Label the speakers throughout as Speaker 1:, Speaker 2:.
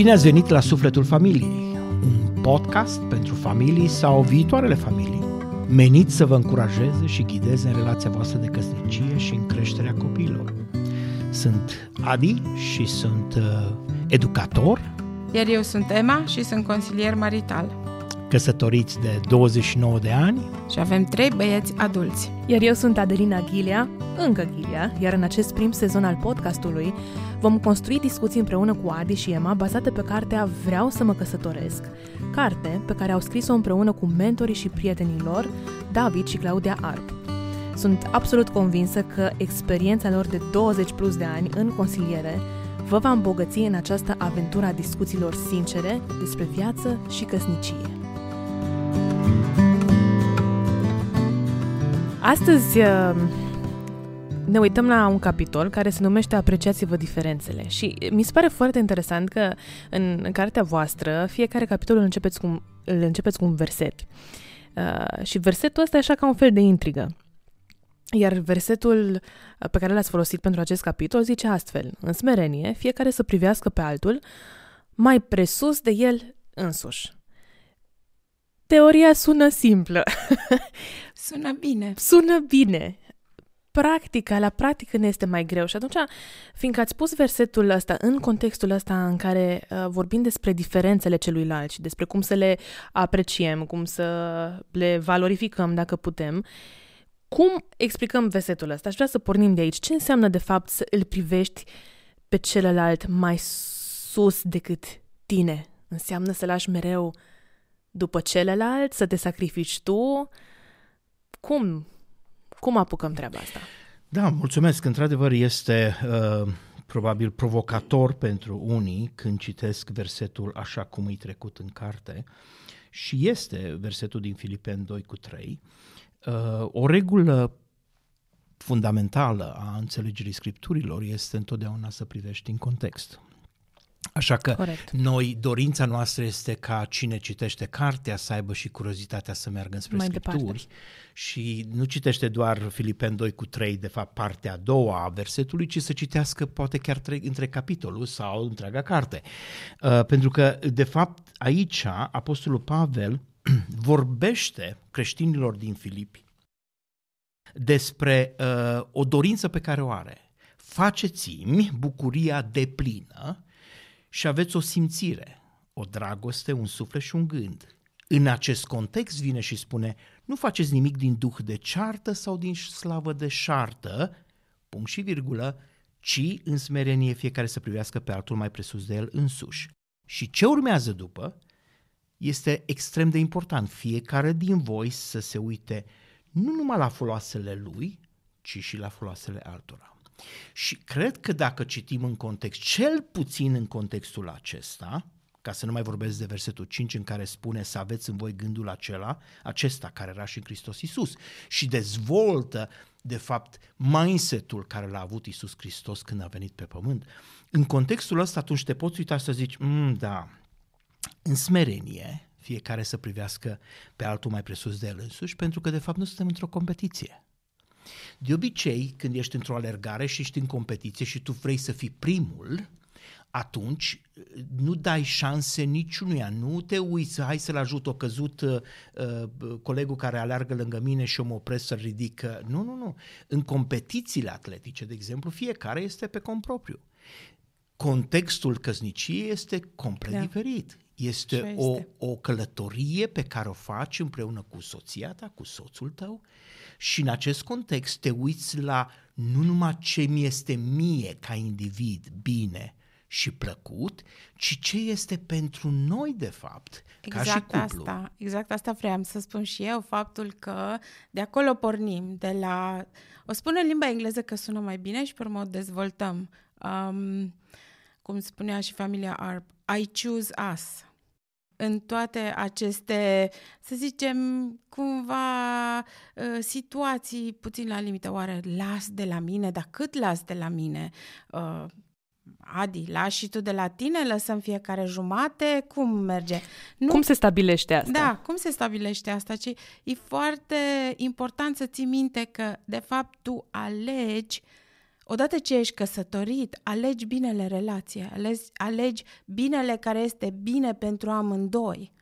Speaker 1: Bine ați venit la Sufletul Familiei, un podcast pentru familii sau viitoarele familii, menit să vă încurajeze și ghideze în relația voastră de căsnicie și în creșterea copiilor. Sunt Adi și sunt uh, educator.
Speaker 2: Iar eu sunt Emma și sunt consilier marital.
Speaker 1: Căsătoriți de 29 de ani.
Speaker 2: Și avem trei băieți adulți.
Speaker 3: Iar eu sunt Adelina Ghilia, încă Ghilia, iar în acest prim sezon al podcastului vom construi discuții împreună cu Adi și Emma bazate pe cartea Vreau să mă căsătoresc, carte pe care au scris-o împreună cu mentorii și prietenii lor, David și Claudia Arp. Sunt absolut convinsă că experiența lor de 20 plus de ani în consiliere vă va îmbogăți în această aventură a discuțiilor sincere despre viață și căsnicie. Astăzi uh, ne uităm la un capitol care se numește Apreciați-vă diferențele și mi se pare foarte interesant că în, în cartea voastră fiecare capitol îl începeți cu, îl începeți cu un verset. Uh, și versetul ăsta e așa ca un fel de intrigă. Iar versetul pe care l-ați folosit pentru acest capitol zice astfel, în smerenie, fiecare să privească pe altul mai presus de el însuși. Teoria sună simplă.
Speaker 2: Sună bine.
Speaker 3: Sună bine. Practica, la practică ne este mai greu și atunci, fiindcă ați pus versetul ăsta în contextul ăsta în care uh, vorbim despre diferențele celuilalt și despre cum să le apreciem, cum să le valorificăm dacă putem, cum explicăm versetul ăsta? Aș vrea să pornim de aici. Ce înseamnă, de fapt, să îl privești pe celălalt mai sus decât tine? Înseamnă să lași mereu după celălalt, să te sacrifici tu? Cum? Cum apucăm treaba asta?
Speaker 1: Da, mulțumesc. Într-adevăr, este uh, probabil provocator pentru unii când citesc versetul așa cum îi trecut în carte și este versetul din Filipeni 2 cu 3. Uh, o regulă fundamentală a înțelegerii scripturilor este întotdeauna să privești în context. Așa că Corect. noi, dorința noastră este ca cine citește cartea să aibă și curiozitatea să meargă înspre Mai Scripturi departe. și nu citește doar Filipen 2 cu 3, de fapt partea a doua a versetului, ci să citească poate chiar tre- între capitolul sau întreaga carte. Uh, pentru că, de fapt, aici Apostolul Pavel vorbește creștinilor din Filipi despre uh, o dorință pe care o are. Faceți-mi bucuria deplină și aveți o simțire, o dragoste, un suflet și un gând. În acest context vine și spune, nu faceți nimic din duh de ceartă sau din slavă de șartă, punct și virgulă, ci în smerenie fiecare să privească pe altul mai presus de el însuși. Și ce urmează după este extrem de important. Fiecare din voi să se uite nu numai la foloasele lui, ci și la foloasele altora. Și cred că dacă citim în context, cel puțin în contextul acesta, ca să nu mai vorbesc de versetul 5 în care spune să aveți în voi gândul acela, acesta care era și în Hristos Isus și dezvoltă de fapt mindset-ul care l-a avut Isus Hristos când a venit pe pământ. În contextul ăsta atunci te poți uita și să zici, mm, da, în smerenie, fiecare să privească pe altul mai presus de el însuși, pentru că de fapt nu suntem într-o competiție. De obicei, când ești într-o alergare și ești în competiție și tu vrei să fii primul, atunci nu dai șanse niciunuia, nu te uiți, hai să-l ajut, o căzut uh, uh, colegul care aleargă lângă mine și eu mă opresc să ridic. Nu, nu, nu. În competițiile atletice, de exemplu, fiecare este pe propriu. Contextul căsniciei este complet da. diferit. Este, o, o călătorie pe care o faci împreună cu soția ta, cu soțul tău și în acest context te uiți la nu numai ce mi este mie ca individ bine și plăcut, ci ce este pentru noi de fapt, exact ca și cuplu.
Speaker 2: Asta, exact asta vreau să spun și eu, faptul că de acolo pornim, de la... O spun în limba engleză că sună mai bine și pe urmă o dezvoltăm. Um, cum spunea și familia Arp, I choose us în toate aceste, să zicem, cumva uh, situații puțin la limită. Oare las de la mine? Dar cât las de la mine? Uh, Adi, lași și tu de la tine? Lăsăm fiecare jumate? Cum merge?
Speaker 3: Nu... Cum se stabilește asta?
Speaker 2: Da, cum se stabilește asta? Ci e foarte important să ții minte că, de fapt, tu alegi odată ce ești căsătorit, alegi binele relație, alegi, alegi binele care este bine pentru amândoi.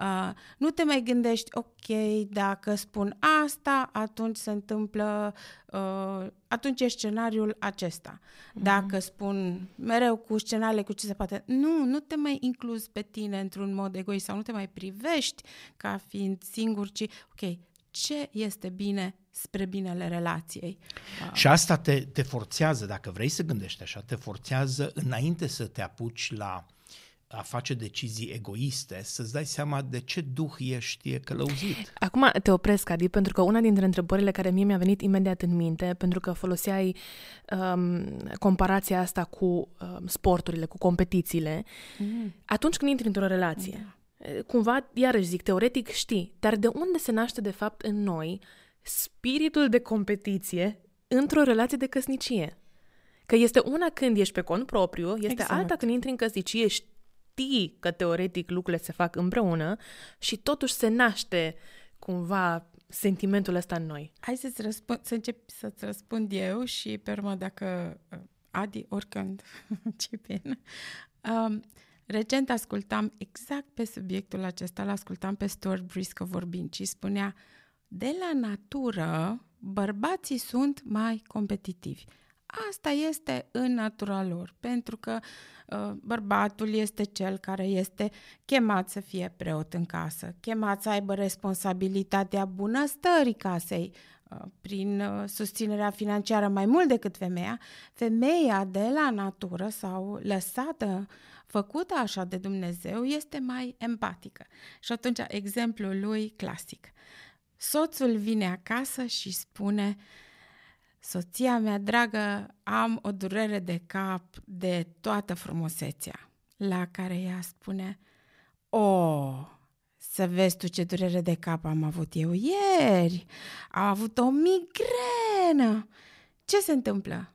Speaker 2: Uh, nu te mai gândești, ok, dacă spun asta, atunci se întâmplă, uh, atunci e scenariul acesta. Mm-hmm. Dacă spun mereu cu scenariile cu ce se poate, nu, nu te mai incluzi pe tine într-un mod egoist sau nu te mai privești ca fiind singur, ci, ok, ce este bine spre binele relației.
Speaker 1: Și asta te, te forțează, dacă vrei să gândești așa, te forțează înainte să te apuci la a face decizii egoiste, să-ți dai seama de ce duh ești călăuzit.
Speaker 3: Acum te opresc, Adi, pentru că una dintre întrebările care mie mi-a venit imediat în minte, pentru că foloseai um, comparația asta cu um, sporturile, cu competițiile, mm. atunci când intri într-o relație, da. Cumva, iarăși zic, teoretic știi, dar de unde se naște de fapt în noi spiritul de competiție într-o relație de căsnicie? Că este una când ești pe cont propriu, este exact. alta când intri în căsnicie, știi că teoretic lucrurile se fac împreună și totuși se naște cumva sentimentul ăsta în noi.
Speaker 2: Hai să-ți răspund, să încep să-ți răspund eu și pe urmă dacă uh, Adi, oricând, ce bine. Um, recent ascultam exact pe subiectul acesta, l-ascultam pe Stuart Briscoe vorbind și spunea de la natură, bărbații sunt mai competitivi. Asta este în natura lor, pentru că uh, bărbatul este cel care este chemat să fie preot în casă, chemat să aibă responsabilitatea bunăstării casei, uh, prin uh, susținerea financiară mai mult decât femeia, femeia de la natură sau lăsată, făcută așa de Dumnezeu, este mai empatică. Și atunci, exemplul lui clasic. Soțul vine acasă și spune, soția mea dragă, am o durere de cap de toată frumusețea. La care ea spune, o, să vezi tu ce durere de cap am avut eu ieri. Am avut o migrenă. Ce se întâmplă?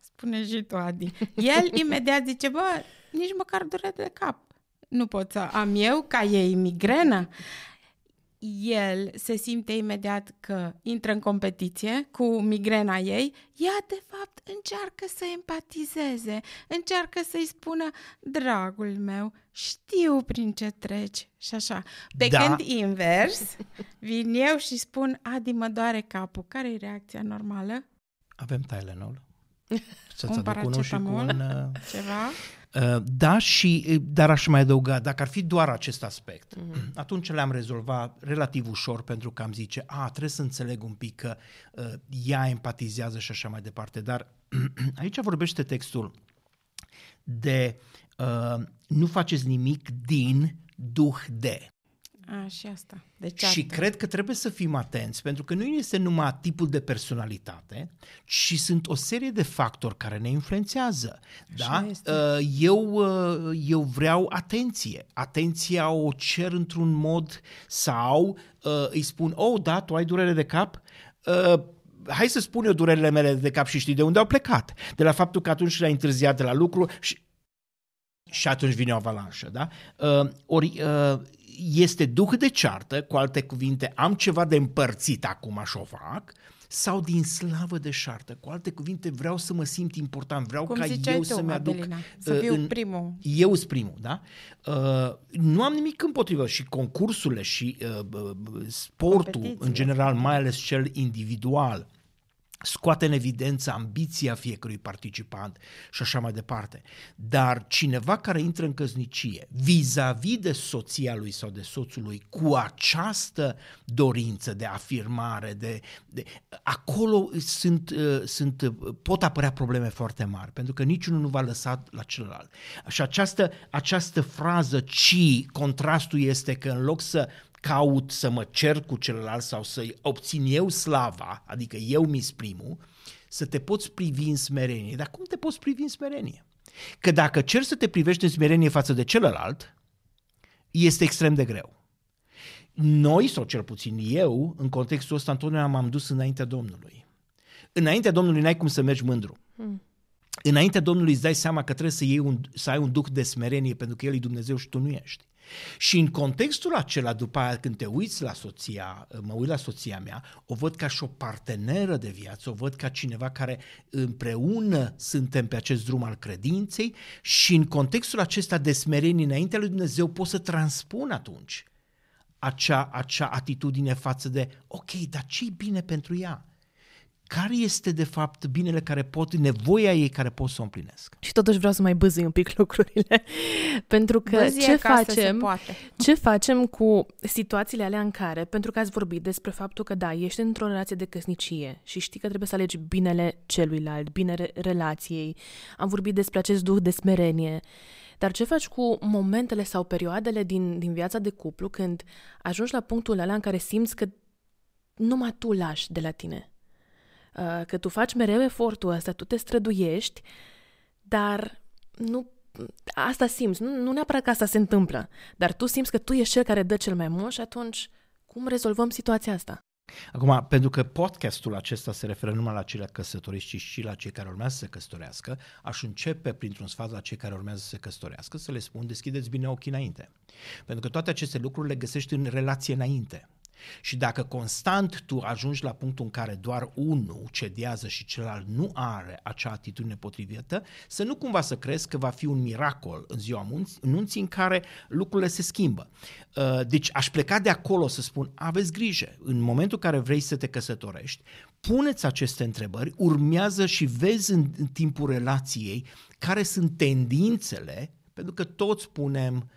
Speaker 2: Spune și tu, Adi. El imediat zice, bă, nici măcar durere de cap. Nu pot să am eu ca ei migrenă el se simte imediat că intră în competiție cu migrena ei, ea de fapt încearcă să empatizeze, încearcă să-i spună, dragul meu, știu prin ce treci și așa. Pe da. când invers, vin eu și spun, Adi, mă doare capul. Care e reacția normală?
Speaker 1: Avem Tylenol.
Speaker 2: Să-ți un aduc unul și cu un... Uh, ceva?
Speaker 1: Uh, da, și, uh, dar aș mai adăuga, dacă ar fi doar acest aspect, mm-hmm. atunci le-am rezolvat relativ ușor pentru că am zice, a, trebuie să înțeleg un pic că uh, ea empatizează și așa mai departe, dar aici vorbește textul de uh, nu faceți nimic din duh de.
Speaker 2: A, și asta.
Speaker 1: Deci și cred că trebuie să fim atenți, pentru că nu este numai tipul de personalitate, ci sunt o serie de factori care ne influențează. Da? Uh, eu, uh, eu vreau atenție. Atenția o cer într-un mod sau uh, îi spun, oh, da, tu ai durere de cap? hai să spun eu durerile mele de cap și știi de unde au plecat. De la faptul că atunci le-ai întârziat de la lucru și și atunci vine o avalanșă, da? Uh, ori uh, este duh de ceartă, cu alte cuvinte, am ceva de împărțit acum și o fac, sau din slavă de șartă. Cu alte cuvinte, vreau să mă simt important, vreau
Speaker 2: Cum
Speaker 1: ca eu
Speaker 2: tu,
Speaker 1: să-mi aduc...
Speaker 2: Adelina, să fiu în, primul.
Speaker 1: Eu sunt primul, da? Uh, nu am nimic împotrivă și concursurile și uh, sportul, în general, mai ales cel individual, scoate în evidență ambiția fiecărui participant și așa mai departe. Dar cineva care intră în căsnicie vis-a-vis de soția lui sau de soțul lui cu această dorință de afirmare, de, de acolo sunt, uh, sunt, uh, pot apărea probleme foarte mari, pentru că niciunul nu va lăsa la celălalt. Și această, această frază ci, contrastul este că în loc să caut să mă cer cu celălalt sau să obțin eu slava, adică eu mi primul, să te poți privi în smerenie. Dar cum te poți privi în smerenie? Că dacă cer să te privești în smerenie față de celălalt, este extrem de greu. Noi, sau cel puțin eu, în contextul ăsta, întotdeauna m-am dus înaintea Domnului. Înaintea Domnului n-ai cum să mergi mândru. Hmm. Înaintea Domnului îți dai seama că trebuie să, iei un, să ai un duc de smerenie pentru că El e Dumnezeu și tu nu ești. Și în contextul acela, după aia când te uiți la soția, mă uit la soția mea, o văd ca și o parteneră de viață, o văd ca cineva care împreună suntem pe acest drum al credinței și în contextul acesta de smerenie înaintea lui Dumnezeu pot să transpun atunci acea, acea atitudine față de, ok, dar ce bine pentru ea? Care este de fapt binele care pot, nevoia ei care pot să o împlinesc.
Speaker 3: Și totuși vreau să mai băzui un pic lucrurile, pentru că Băzie ce facem, ce facem cu situațiile alea în care, pentru că ați vorbit despre faptul că da, ești într-o relație de căsnicie și știi că trebuie să alegi binele celuilalt, binele relației, am vorbit despre acest duh de smerenie, dar ce faci cu momentele sau perioadele din, din viața de cuplu când ajungi la punctul ăla în care simți că numai tu lași de la tine? Uh, că tu faci mereu efortul ăsta, tu te străduiești, dar nu asta simți, nu, nu neapărat că asta se întâmplă, dar tu simți că tu ești cel care dă cel mai mult și atunci cum rezolvăm situația asta?
Speaker 1: Acum, pentru că podcastul acesta se referă numai la cei căsătoriți, ci și la cei care urmează să se căsătorească, aș începe printr-un sfat la cei care urmează să se căsătorească, să le spun, deschideți bine ochii înainte. Pentru că toate aceste lucruri le găsești în relație înainte. Și dacă constant tu ajungi la punctul în care doar unul cedează și celălalt nu are acea atitudine potrivită, să nu cumva să crezi că va fi un miracol în ziua nunții în care lucrurile se schimbă. Uh, deci aș pleca de acolo să spun, aveți grijă, în momentul în care vrei să te căsătorești, puneți aceste întrebări, urmează și vezi în, în timpul relației care sunt tendințele, pentru că toți punem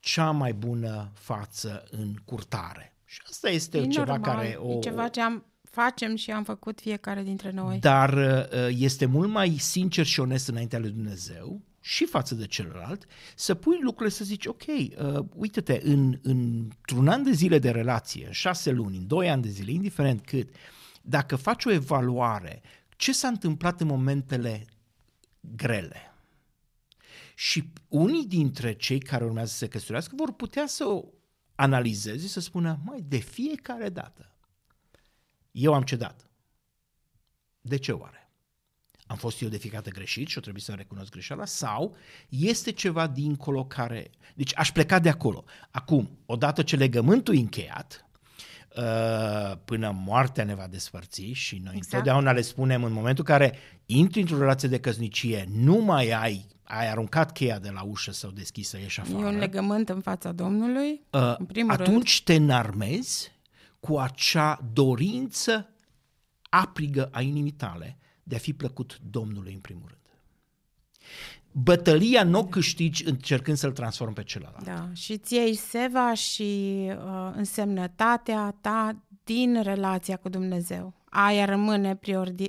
Speaker 1: cea mai bună față în curtare. Și asta este
Speaker 2: e
Speaker 1: ceva
Speaker 2: normal,
Speaker 1: care o...
Speaker 2: E ceva ce am, facem și am făcut fiecare dintre noi.
Speaker 1: Dar uh, este mult mai sincer și onest înaintea lui Dumnezeu și față de celălalt, să pui lucrurile să zici, ok, uh, uite-te, în, într-un an de zile de relație, în șase luni, în doi ani de zile, indiferent cât, dacă faci o evaluare, ce s-a întâmplat în momentele grele? Și unii dintre cei care urmează să se căsătorească vor putea să analizeze și să spună, mai de fiecare dată eu am cedat. De ce oare? Am fost eu de fiecare dată greșit și o trebuie să recunosc greșeala sau este ceva dincolo care... Deci aș pleca de acolo. Acum, odată ce legământul e încheiat, uh, până moartea ne va despărți și noi exact. întotdeauna le spunem în momentul în care intri într-o relație de căsnicie, nu mai ai ai aruncat cheia de la ușă sau deschisă, ieși afară.
Speaker 2: E un legământ în fața Domnului, uh, în primul
Speaker 1: Atunci
Speaker 2: rând.
Speaker 1: te înarmezi cu acea dorință aprigă a inimii tale de a fi plăcut Domnului în primul rând. Bătălia nu o câștigi încercând să-l transform pe celălalt.
Speaker 2: Da, și ți iei seva și uh, însemnătatea ta din relația cu Dumnezeu. Aia rămâne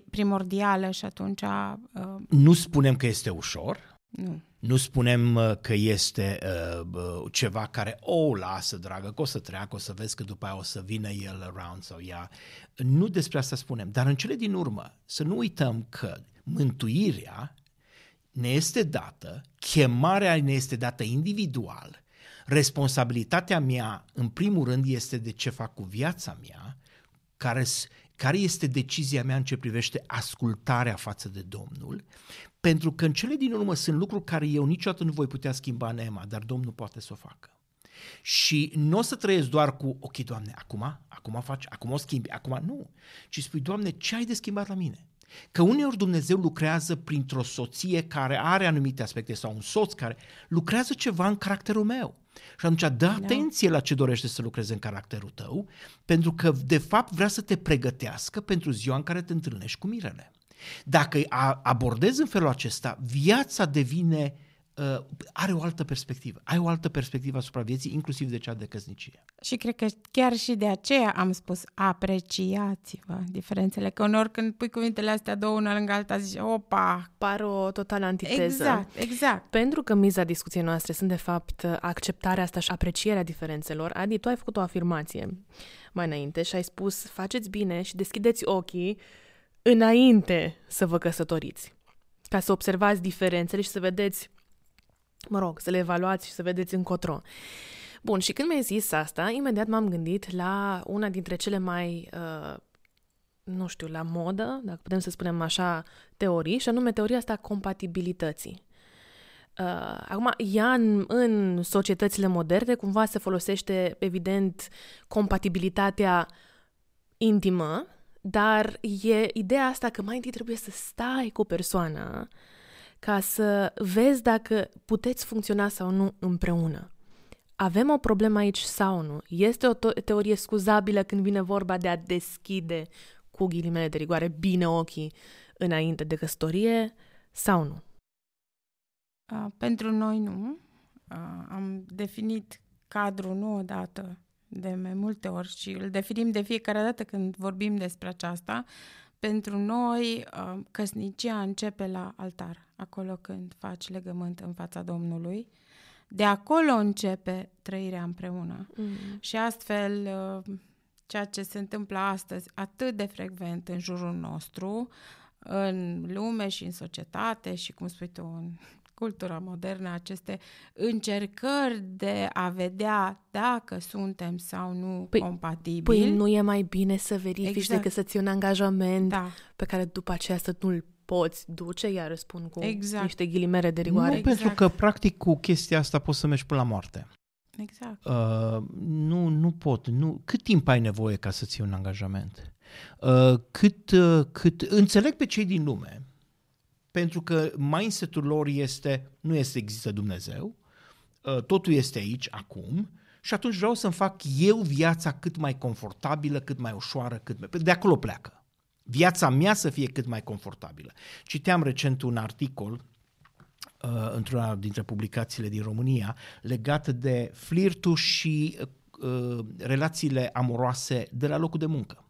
Speaker 2: primordială și atunci... Uh,
Speaker 1: nu spunem că este ușor,
Speaker 2: nu.
Speaker 1: Nu spunem uh, că este uh, uh, ceva care, o, oh, lasă, dragă, că o să treacă, o să vezi că după aia o să vină el around sau ea. Nu despre asta spunem, dar în cele din urmă să nu uităm că mântuirea ne este dată, chemarea ne este dată individual, responsabilitatea mea, în primul rând, este de ce fac cu viața mea, care, care este decizia mea în ce privește ascultarea față de Domnul, pentru că în cele din urmă sunt lucruri care eu niciodată nu voi putea schimba în Emma, dar Domnul poate să o facă. Și nu o să trăiesc doar cu, ok, Doamne, acum, acum faci, acum o schimbi, acum nu. Ci spui, Doamne, ce ai de schimbat la mine? Că uneori Dumnezeu lucrează printr-o soție care are anumite aspecte sau un soț care lucrează ceva în caracterul meu. Și atunci dă da. atenție la ce dorește să lucreze în caracterul tău, pentru că de fapt vrea să te pregătească pentru ziua în care te întâlnești cu mirele. Dacă abordezi în felul acesta, viața devine uh, are o altă perspectivă. Ai o altă perspectivă asupra vieții, inclusiv de cea de căsnicie.
Speaker 2: Și cred că chiar și de aceea am spus apreciați-vă diferențele. Că uneori când pui cuvintele astea două una lângă alta, zici, opa!
Speaker 3: Par o totală antiteză.
Speaker 2: Exact, exact.
Speaker 3: Pentru că miza discuției noastre sunt de fapt acceptarea asta și aprecierea diferențelor. Adi, tu ai făcut o afirmație mai înainte și ai spus, faceți bine și deschideți ochii înainte să vă căsătoriți, ca să observați diferențele și să vedeți, mă rog, să le evaluați și să vedeți încotro. Bun, și când mi-ai zis asta, imediat m-am gândit la una dintre cele mai, uh, nu știu, la modă, dacă putem să spunem așa, teorii, și anume teoria asta a compatibilității. Uh, acum, ea în, în societățile moderne cumva se folosește, evident, compatibilitatea intimă, dar e ideea asta că mai întâi trebuie să stai cu persoana ca să vezi dacă puteți funcționa sau nu împreună. Avem o problemă aici sau nu? Este o teorie scuzabilă când vine vorba de a deschide cu ghilimele de rigoare bine ochii înainte de căsătorie sau nu?
Speaker 2: Uh, pentru noi nu. Uh, am definit cadrul nu odată, de mai multe ori și îl definim de fiecare dată când vorbim despre aceasta. Pentru noi, uh, căsnicia începe la altar, acolo când faci legământ în fața Domnului. De acolo începe trăirea împreună. Mm. Și astfel, uh, ceea ce se întâmplă astăzi atât de frecvent în jurul nostru, în lume și în societate și, cum spui tu, în cultura modernă, aceste încercări de a vedea dacă suntem sau nu păi, compatibili.
Speaker 3: Păi nu e mai bine să verifici exact. decât să ții un angajament da. pe care după aceea să nu-l poți duce, iar spun cu exact. niște ghilimere de rigoare.
Speaker 1: Nu, exact. pentru că practic cu chestia asta poți să mergi până la moarte.
Speaker 2: Exact.
Speaker 1: Uh, nu, nu pot. Nu. Cât timp ai nevoie ca să ții un angajament? Uh, cât, uh, cât înțeleg pe cei din lume pentru că mindset-ul lor este, nu este există Dumnezeu, uh, totul este aici, acum, și atunci vreau să-mi fac eu viața cât mai confortabilă, cât mai ușoară, cât mai... De acolo pleacă. Viața mea să fie cât mai confortabilă. Citeam recent un articol uh, într-una dintre publicațiile din România legat de flirtul și uh, relațiile amoroase de la locul de muncă.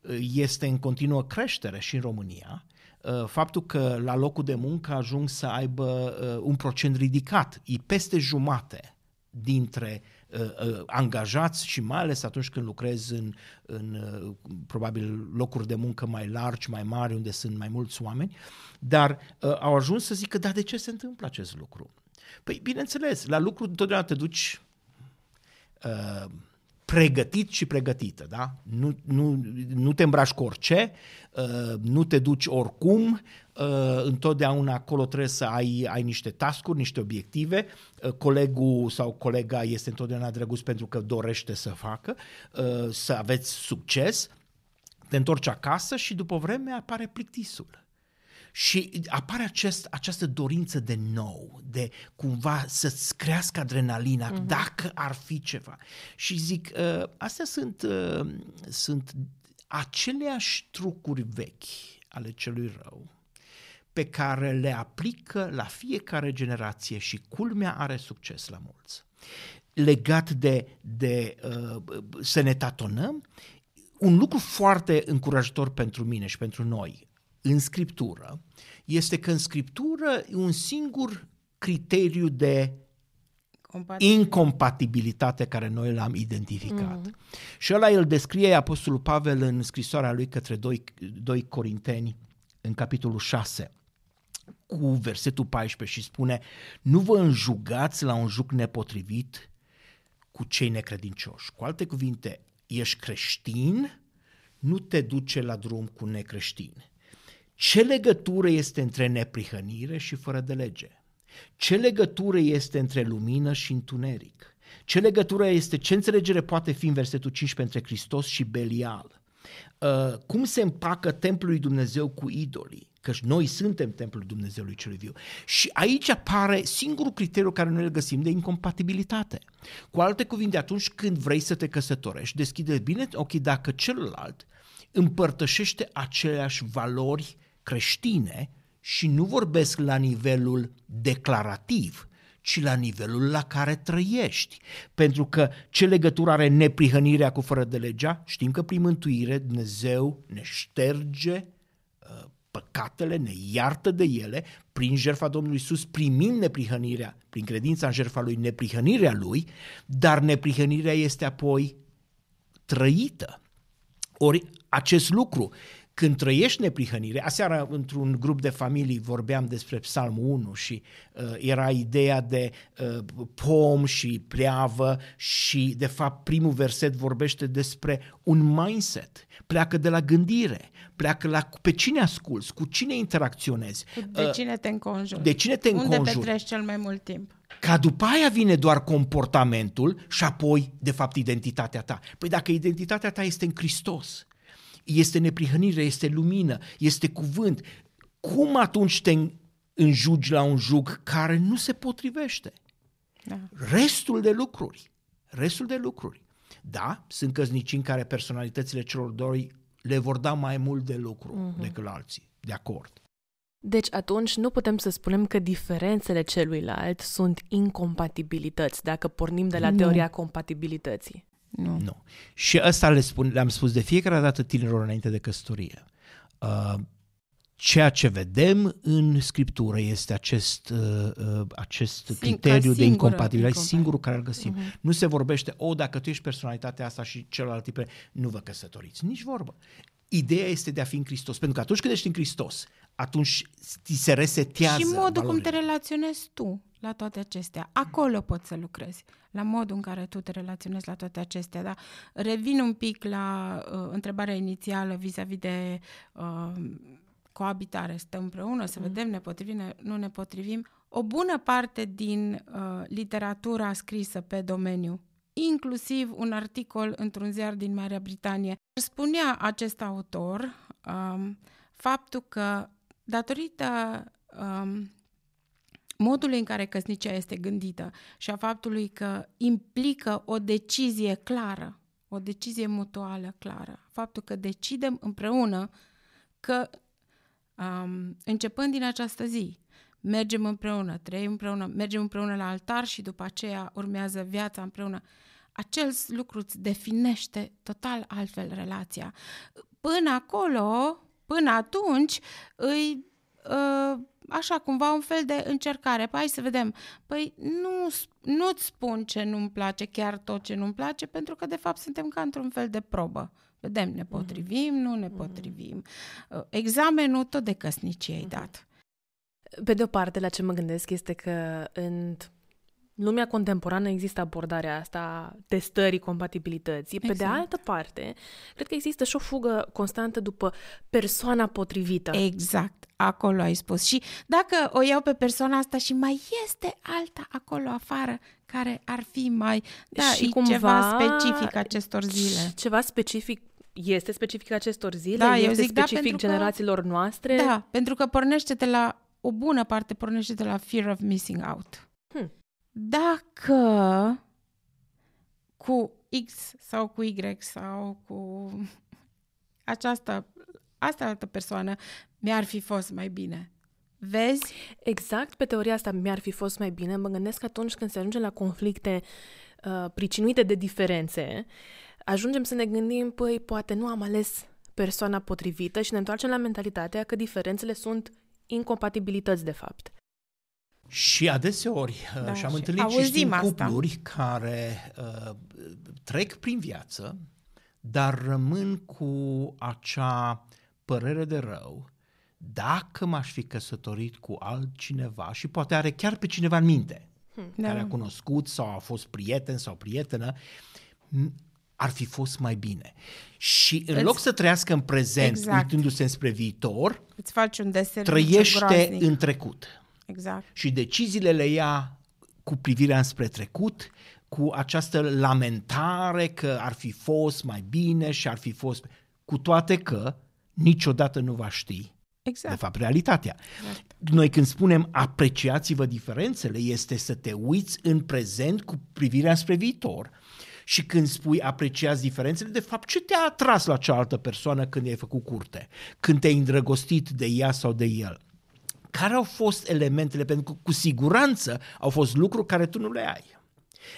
Speaker 1: Uh, este în continuă creștere și în România Uh, faptul că la locul de muncă ajung să aibă uh, un procent ridicat, e peste jumate dintre uh, angajați și mai ales atunci când lucrezi în, în probabil locuri de muncă mai largi, mai mari, unde sunt mai mulți oameni, dar au ajuns să zică, da, de ce se întâmplă acest lucru? Păi, bineînțeles, la lucru întotdeauna te duci uh, pregătit și pregătită, da? Nu, nu, nu te îmbraci cu orice, uh, nu te duci oricum, uh, întotdeauna acolo trebuie să ai, ai niște tascuri, niște obiective, uh, colegul sau colega este întotdeauna drăguț pentru că dorește să facă, uh, să aveți succes, te întorci acasă și după vreme apare plictisul. Și apare acest, această dorință de nou, de cumva să-ți crească adrenalina, uh-huh. dacă ar fi ceva. Și zic, uh, astea sunt, uh, sunt aceleași trucuri vechi ale celui rău pe care le aplică la fiecare generație și culmea are succes la mulți. Legat de, de uh, să ne tatonăm, un lucru foarte încurajator pentru mine și pentru noi în scriptură este că în scriptură e un singur criteriu de incompatibilitate care noi l-am identificat. Mm. Și ăla îl descrie Apostolul Pavel în scrisoarea lui către 2, 2 Corinteni, în capitolul 6, cu versetul 14 și spune Nu vă înjugați la un juc nepotrivit cu cei necredincioși. Cu alte cuvinte, ești creștin, nu te duce la drum cu necreștini. Ce legătură este între neprihănire și fără de lege? Ce legătură este între lumină și întuneric? Ce legătură este, ce înțelegere poate fi în versetul 15 între Hristos și Belial? Uh, cum se împacă templul lui Dumnezeu cu idolii? Că noi suntem templul Dumnezeului celui viu. Și aici apare singurul criteriu care noi îl găsim de incompatibilitate. Cu alte cuvinte, atunci când vrei să te căsătorești, deschide bine ochii dacă celălalt împărtășește aceleași valori creștine și nu vorbesc la nivelul declarativ, ci la nivelul la care trăiești. Pentru că ce legătură are neprihănirea cu fără de legea? Știm că prin mântuire Dumnezeu ne șterge uh, păcatele, ne iartă de ele, prin jertfa Domnului Iisus primim neprihănirea, prin credința în jertfa Lui, neprihănirea Lui, dar neprihănirea este apoi trăită. Ori acest lucru Când trăiești neprihănire, aseară într-un grup de familii vorbeam despre Psalmul 1 și uh, era ideea de uh, pom și pleavă și de fapt primul verset vorbește despre un mindset. Pleacă de la gândire, pleacă la pe cine asculți, cu cine interacționezi.
Speaker 2: De uh, cine te înconjuri.
Speaker 1: De cine te înconjuri.
Speaker 2: Unde petreci cel mai mult timp.
Speaker 1: Ca după aia vine doar comportamentul și apoi, de fapt, identitatea ta. Păi dacă identitatea ta este în Hristos, este neprihănire, este lumină, este cuvânt, cum atunci te înjugi la un jug care nu se potrivește? Da. Restul de lucruri, restul de lucruri. Da, sunt căznicii în care personalitățile celor doi le vor da mai mult de lucru uh-huh. decât alții, de acord.
Speaker 3: Deci atunci nu putem să spunem că diferențele celuilalt sunt incompatibilități, dacă pornim de la nu. teoria compatibilității.
Speaker 1: Nu. nu. Și asta le spun, le-am spus de fiecare dată tinerilor înainte de căsătorie. Uh, ceea ce vedem în scriptură este acest, uh, uh acest Sin- criteriu de incompatibilitate, singurul care îl găsim. Uh-huh. Nu se vorbește, o, dacă tu ești personalitatea asta și celălalt tip, nu vă căsătoriți. Nici vorbă. Ideea este de a fi în Hristos, pentru că atunci când ești în Hristos, atunci ți se resetează
Speaker 2: Și modul
Speaker 1: valorile.
Speaker 2: cum te relaționezi tu la toate acestea. Acolo poți să lucrezi, la modul în care tu te relaționezi la toate acestea. Da? Revin un pic la uh, întrebarea inițială vis-a-vis de uh, coabitare. Stăm împreună, să mm. vedem, ne potrivim, nu ne potrivim. O bună parte din uh, literatura scrisă pe domeniu inclusiv un articol într-un ziar din Marea Britanie. Spunea acest autor um, faptul că datorită um, modului în care căsnicia este gândită și a faptului că implică o decizie clară, o decizie mutuală clară, faptul că decidem împreună că um, începând din această zi, mergem împreună, trăim împreună, mergem împreună la altar și după aceea urmează viața împreună. Acel lucru îți definește total altfel relația. Până acolo, până atunci, îi uh, așa cumva un fel de încercare. Păi hai să vedem. Păi nu, nu-ți spun ce nu-mi place, chiar tot ce nu-mi place, pentru că de fapt suntem ca într-un fel de probă. Vedem, ne potrivim, mm-hmm. nu ne mhm. potrivim. Uh, examenul tot de căsnicie ai mhm. dat.
Speaker 3: Pe de o parte, la ce mă gândesc este că în lumea contemporană există abordarea asta testării compatibilității. Exact. Pe de exact. altă parte, cred că există și o fugă constantă după persoana potrivită.
Speaker 2: Exact, acolo ai spus. Și dacă o iau pe persoana asta și mai este alta acolo afară care ar fi mai da, și cumva, ceva specific acestor zile.
Speaker 3: Ceva specific este specific acestor zile? Da, este eu zic da, specific da, generațiilor că, noastre?
Speaker 2: Da, pentru că pornește de la o bună parte pornește de la fear of missing out. Hmm dacă cu X sau cu Y sau cu această asta altă persoană mi-ar fi fost mai bine. Vezi?
Speaker 3: Exact pe teoria asta mi-ar fi fost mai bine. Mă gândesc că atunci când se ajunge la conflicte uh, pricinuite de diferențe, ajungem să ne gândim, păi, poate nu am ales persoana potrivită și ne întoarcem la mentalitatea că diferențele sunt incompatibilități, de fapt.
Speaker 1: Și adeseori uh, da, și-am și întâlnit și știm asta. cupluri care uh, trec prin viață, dar rămân cu acea părere de rău dacă m-aș fi căsătorit cu altcineva și poate are chiar pe cineva în minte, hmm. care da. a cunoscut sau a fost prieten sau prietenă, ar fi fost mai bine. Și în îți... loc să trăiască în prezent, exact. uitându-se spre viitor,
Speaker 2: îți faci un
Speaker 1: trăiește în trecut.
Speaker 2: Exact.
Speaker 1: Și deciziile le ia cu privirea înspre trecut, cu această lamentare că ar fi fost mai bine și ar fi fost... Cu toate că niciodată nu va ști Exact. De fapt, realitatea. Exact. Noi când spunem apreciați-vă diferențele, este să te uiți în prezent cu privirea spre viitor. Și când spui apreciați diferențele, de fapt, ce te-a atras la cealaltă persoană când ai făcut curte? Când te-ai îndrăgostit de ea sau de el? Care au fost elementele, pentru că cu siguranță au fost lucruri care tu nu le ai.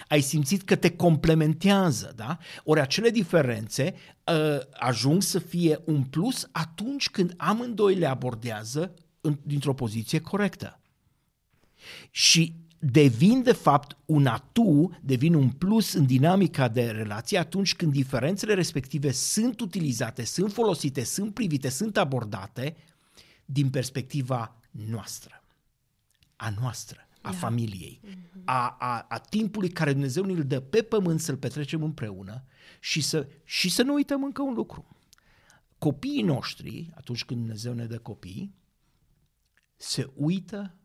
Speaker 1: Ai simțit că te complementează, da? Ori acele diferențe uh, ajung să fie un plus atunci când amândoi le abordează în, dintr-o poziție corectă. Și devin de fapt un atu, devin un plus în dinamica de relație atunci când diferențele respective sunt utilizate, sunt folosite, sunt privite, sunt abordate din perspectiva noastră, a noastră, a
Speaker 2: Da.
Speaker 1: familiei, a, a, a timpului care Dumnezeu ne-l dă pe pământ să-l petrecem împreună și să, și să nu uităm încă un lucru. Copiii noștri, atunci când Dumnezeu ne dă copii, se uită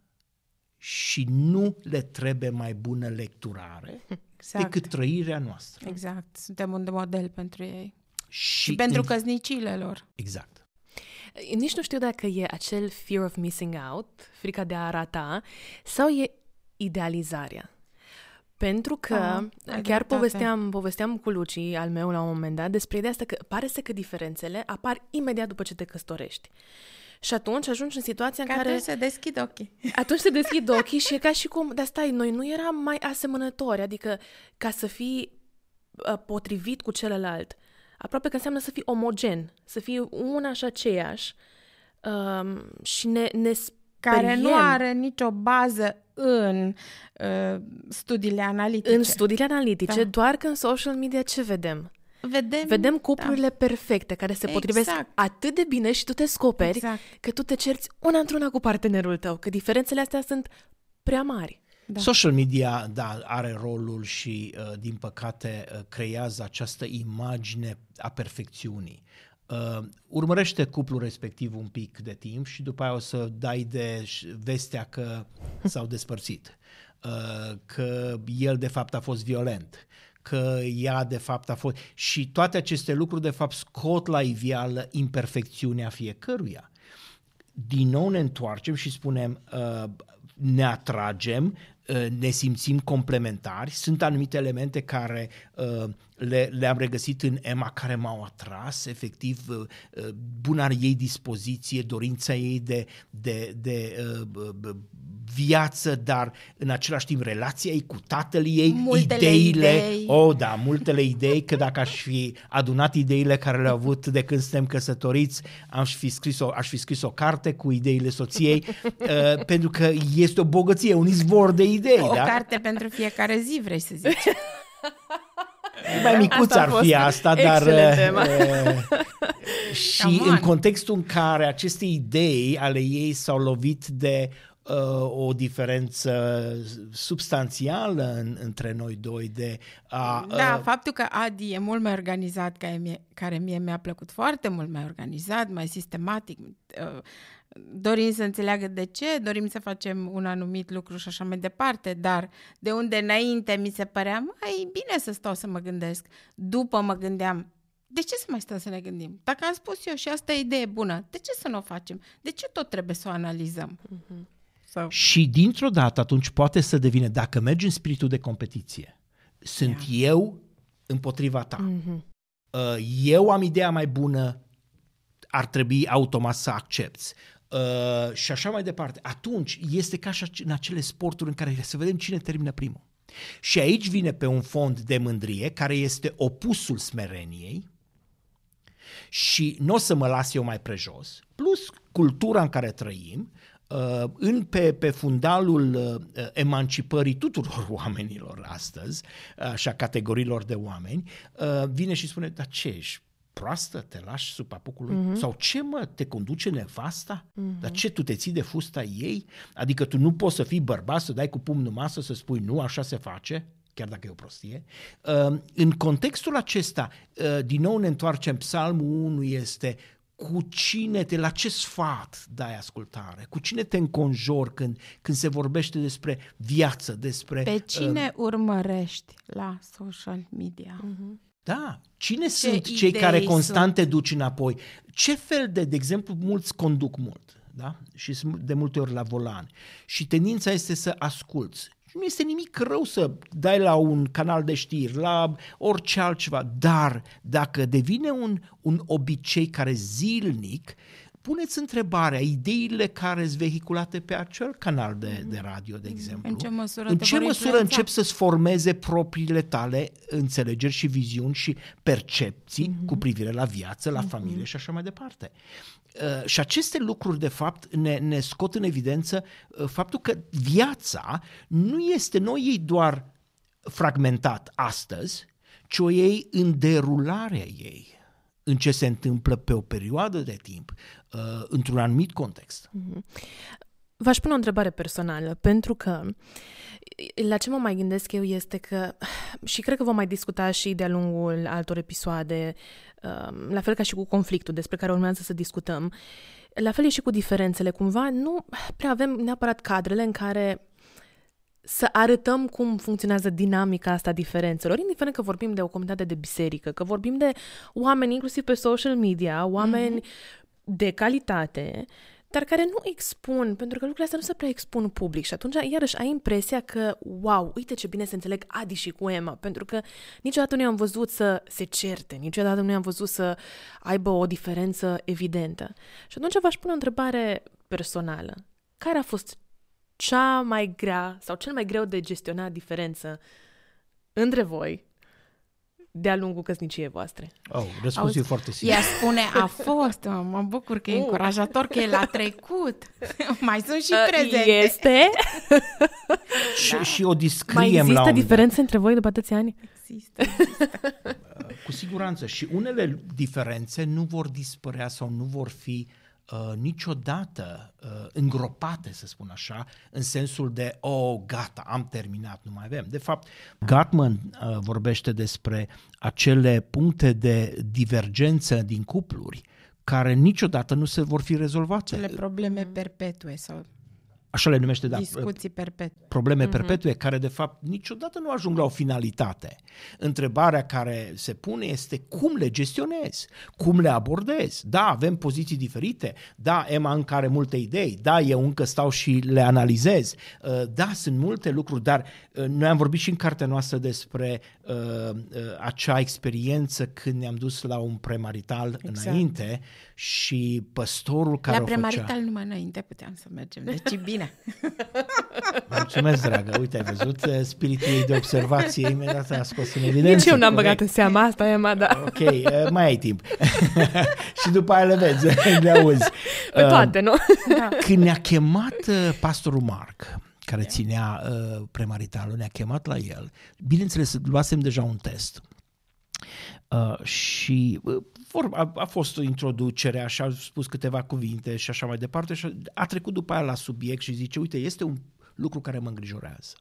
Speaker 1: și nu le trebuie mai bună lecturare
Speaker 2: Exact.
Speaker 1: decât trăirea noastră.
Speaker 2: Exact. Suntem un model pentru ei.
Speaker 1: Și,
Speaker 2: Și pentru
Speaker 1: în-
Speaker 2: căsnicile lor.
Speaker 1: Exact.
Speaker 3: Nici nu știu dacă e acel fear of missing out, frica de a rata, sau e idealizarea. Pentru că
Speaker 2: Ah, ai
Speaker 3: chiar
Speaker 2: dreptate.
Speaker 3: povesteam, povesteam cu Luci al meu la un moment dat despre ideea asta că pare să că diferențele apar imediat după ce te căsătorești. Și atunci ajungi în situația în
Speaker 2: Că
Speaker 3: care...
Speaker 2: atunci se deschid ochii.
Speaker 3: Atunci se deschid ochii și e ca și cum, dar stai, noi nu eram mai asemănători, adică ca să fii uh, potrivit cu celălalt, aproape că înseamnă să fii omogen, să fii una și aceeași um, și ne, ne
Speaker 2: Care nu
Speaker 3: speriem
Speaker 2: are nicio bază în uh, studiile analitice.
Speaker 3: în studiile analitice,
Speaker 2: Da.
Speaker 3: doar că în social media ce vedem?
Speaker 2: Vedem,
Speaker 3: Vedem cuplurile perfecte care se potrivesc
Speaker 2: Exact.
Speaker 3: atât de bine și tu te scoperi
Speaker 2: Exact.
Speaker 3: că tu te cerți una într-una cu partenerul tău, că diferențele astea sunt prea mari.
Speaker 2: Da.
Speaker 1: Social media, da, are rolul și, uh, din păcate, uh, creează această imagine a perfecțiunii. Uh, urmărește cuplul respectiv un pic de timp și după aia o să dai de ș- vestea că s-au despărțit, uh, că el de fapt a fost violent, că ea de fapt a fost... Și toate aceste lucruri de fapt scot la iveală imperfecțiunea fiecăruia din nou ne întoarcem și spunem uh, ne atragem, uh, ne simțim complementari, sunt anumite elemente care uh, le, le-am regăsit în Emma care m-au atras, efectiv uh, uh, buna ei dispoziție, dorința ei de, de, de uh, uh, viață, dar în același timp relația ei cu tatăl ei,
Speaker 2: Multele
Speaker 1: ideile,
Speaker 2: idei.
Speaker 1: Oh, da, multele idei, că dacă aș fi adunat ideile care le-au avut de când suntem căsătoriți, aș fi scris o, aș fi scris o carte cu ideile soției, uh, pentru că este o bogăție, un izvor de idei,
Speaker 2: O
Speaker 1: da?
Speaker 2: carte pentru fiecare zi, vrei să zici.
Speaker 1: Mai micuț
Speaker 3: Asta a
Speaker 1: ar
Speaker 3: fost
Speaker 1: fi asta, dar...
Speaker 3: excelent tema.
Speaker 1: uh, și
Speaker 2: Come
Speaker 1: în
Speaker 2: on.
Speaker 1: contextul în care aceste idei ale ei s-au lovit de uh, o diferență substanțială în, între noi doi, de a...
Speaker 2: Da,
Speaker 1: uh,
Speaker 2: faptul că Adi e mult mai organizat, ca mie, care mie mi-a plăcut foarte mult mai organizat, mai sistematic, uh, dorim să înțeleagă de ce, dorim să facem un anumit lucru și așa mai departe, dar de unde înainte mi se părea mai bine să stau să mă gândesc. După mă gândeam, de ce să mai stăm să ne gândim? Dacă am spus eu și asta e idee bună, de ce să nu o facem? De ce tot trebuie să o analizăm? Sau...
Speaker 1: Și dintr-o dată atunci poate să devine, dacă mergi în spiritul de competiție, sunt eu împotriva ta.
Speaker 3: Mhm.
Speaker 1: Uh, Eu am ideea mai bună, ar trebui automat să accepti. Uh, și așa mai departe. Atunci este ca și ace- în acele sporturi în care să vedem cine termină primul. Și aici vine pe un fond de mândrie care este opusul smereniei și nu o să mă las eu mai prejos, plus cultura în care trăim, uh, în, pe, pe fundalul uh, emancipării tuturor oamenilor astăzi, uh, și a categoriilor de oameni, uh, vine și spune, dar ce ești? Proastă, te lași sub papucul lui? Mm-hmm. Sau ce mă, te conduce nevasta? Mm-hmm. Dar ce, tu te ții de fusta ei? Adică tu nu poți să fii bărbat, să dai cu pumnul în masă, să spui nu, așa se face? chiar dacă e o prostie. Uh, În contextul acesta, uh, din nou ne întoarcem, psalmul 1 este cu cine te, la ce sfat dai ascultare, cu cine te înconjori când, când se vorbește despre viață, despre...
Speaker 2: Pe
Speaker 1: uh,
Speaker 2: cine urmărești la social media?
Speaker 1: Da, cine
Speaker 2: Ce
Speaker 1: sunt cei
Speaker 2: idei
Speaker 1: care constant
Speaker 2: sunt?
Speaker 1: te duci înapoi? Ce fel de, de exemplu, mulți conduc mult, da? Și sunt de multe ori la volan. Și tendința este să asculți. Și nu este nimic rău să dai la un canal de știri, la orice altceva, dar dacă devine un, un obicei care zilnic puneți întrebarea, ideile care sunt vehiculate pe acel canal de, de radio, de exemplu.
Speaker 2: În ce măsură,
Speaker 1: în
Speaker 2: te
Speaker 1: ce
Speaker 2: vor
Speaker 1: măsură
Speaker 2: influența?
Speaker 1: încep să-ți formeze propriile tale înțelegeri și viziuni și percepții
Speaker 2: Mhm.
Speaker 1: cu privire la viață, la familie și așa mai departe. Uh, și aceste lucruri, de fapt, ne, ne scot în evidență uh, faptul că viața nu este, nu o iei doar fragmentat astăzi, ci o iei în derularea ei, în ce se întâmplă pe o perioadă de timp, uh, într-un anumit context.
Speaker 3: V-aș pune o întrebare personală, pentru că la ce mă mai gândesc eu este că, și cred că vom mai discuta și de-a lungul altor episoade, um, la fel ca și cu conflictul despre care urmează să discutăm, la fel e și cu diferențele. Cumva nu prea avem neapărat cadrele în care să arătăm cum funcționează dinamica asta a diferențelor, indiferent că vorbim de o comunitate de biserică, că vorbim de oameni inclusiv pe social media, oameni mm-hmm. de calitate, dar care nu expun, pentru că lucrurile astea nu se prea expun public și atunci iarăși ai impresia că, wow, uite ce bine se înțeleg Adi și cu Emma, pentru că niciodată nu i-am văzut să se certe, niciodată nu i-am văzut să aibă o diferență evidentă. Și atunci v-aș pune o întrebare personală. Care a fost cea mai grea sau cel mai greu de gestionat diferență între voi de-a lungul căsniciei voastre?
Speaker 1: Oh, răspunsul
Speaker 2: Auzi,
Speaker 1: e foarte simplu.
Speaker 2: Ea spune, a fost, mă, mă bucur că e
Speaker 3: Uh.
Speaker 2: încurajator că e la trecut. Mai sunt și
Speaker 3: Uh,
Speaker 2: prezente.
Speaker 3: Este?
Speaker 1: Și, și o
Speaker 3: Mai
Speaker 1: descriem la
Speaker 3: există
Speaker 1: un moment dat.
Speaker 3: diferențe între voi după atâția ani?
Speaker 2: Există.
Speaker 1: Cu siguranță. Și unele diferențe nu vor dispărea sau nu vor fi uh, niciodată uh, îngropate, să spun așa, în sensul de, oh, gata, am terminat, nu mai avem. De fapt, Gatman uh, vorbește despre acele puncte de divergență din cupluri care niciodată nu se vor fi rezolvate.
Speaker 2: Cele probleme perpetue sau
Speaker 1: Așa le numește, da,
Speaker 2: discuții perpetue.
Speaker 1: probleme perpetue care de fapt niciodată nu ajung la o finalitate. Întrebarea care se pune este cum le gestionezi, cum le abordezi. Da, avem poziții diferite, da, Emma încă are multe idei, da, eu încă stau și le analizez, Uh, da, sunt multe lucruri, dar uh, noi am vorbit și în cartea noastră despre uh, uh, acea experiență când ne-am dus la un premarital
Speaker 2: Exact.
Speaker 1: înainte și păstorul care
Speaker 2: La
Speaker 1: o făcea...
Speaker 2: premarital numai înainte puteam să mergem, deci e bine.
Speaker 1: Mulțumesc, dragă. Uite, ai văzut uh, spiritul ei de observație, imediat a scos în evidență.
Speaker 3: Nici eu n-am
Speaker 1: corect.
Speaker 3: băgat în seama asta, Emma, da.
Speaker 1: Ok, uh, mai ai timp. și după aia le vezi, le auzi.
Speaker 3: Pe
Speaker 1: Uh,
Speaker 3: toate, nu?
Speaker 2: Da.
Speaker 1: Când ne-a chemat uh, pastorul Marc, care ținea uh, premaritalul, ne-a chemat la el. Bineînțeles, luasem deja un test. Uh, și uh, vor, a, a fost o introducere, așa a spus câteva cuvinte și așa mai departe și a trecut după aia la subiect și zice, uite, este un lucru care mă îngrijorează.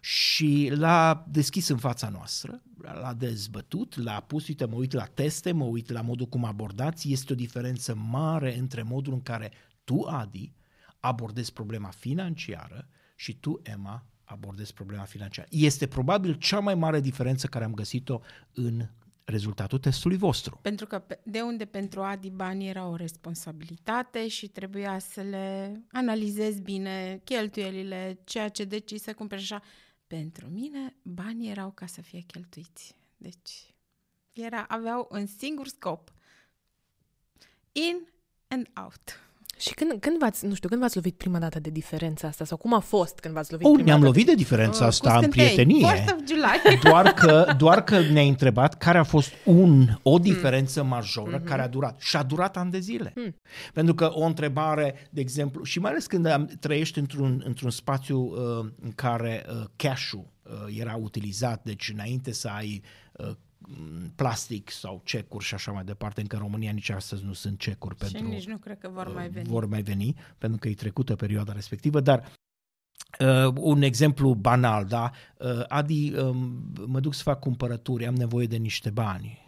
Speaker 1: Și l-a deschis în fața noastră, l-a dezbătut, l-a pus, uite, mă uit la teste, mă uit la modul cum abordați, este o diferență mare între modul în care tu, Adi, abordezi problema financiară și tu, Emma, abordezi problema financiară. Este probabil cea mai mare diferență care am găsit-o în rezultatul testului vostru.
Speaker 2: Pentru că pe- de unde pentru Adi banii era o responsabilitate și trebuia să le analizezi bine, cheltuielile, ceea ce decizi să cumperi și așa. Pentru mine, banii erau ca să fie cheltuiți. Deci, era, aveau un singur scop. In and out.
Speaker 3: Și când, când v-ați, nu știu, când v-ați lovit prima dată de diferența asta? Sau cum a fost când v-ați lovit
Speaker 1: Oh,
Speaker 3: prima
Speaker 1: ne-am
Speaker 3: dată?
Speaker 1: lovit de diferența
Speaker 2: Uh,
Speaker 1: asta
Speaker 2: cu
Speaker 1: în
Speaker 2: scântei.
Speaker 1: prietenie.
Speaker 2: Fourth of July.
Speaker 1: Doar că, doar că ne-a întrebat care a fost un, o diferență majoră care a durat. Și a durat ani de zile. Pentru că o întrebare, de exemplu, și mai ales când am, trăiești într-un, într-un spațiu uh, în care uh, cash-ul uh, era utilizat, deci înainte să ai uh, plastic sau cecuri și așa mai departe, încă în România nici astăzi nu sunt cecuri
Speaker 2: și
Speaker 1: pentru
Speaker 2: nici nu cred că vor mai veni.
Speaker 1: vor mai veni, pentru că e trecută perioada respectivă, dar uh, un exemplu banal, da? Uh, Adi, uh, mă duc să fac cumpărături, am nevoie de niște bani.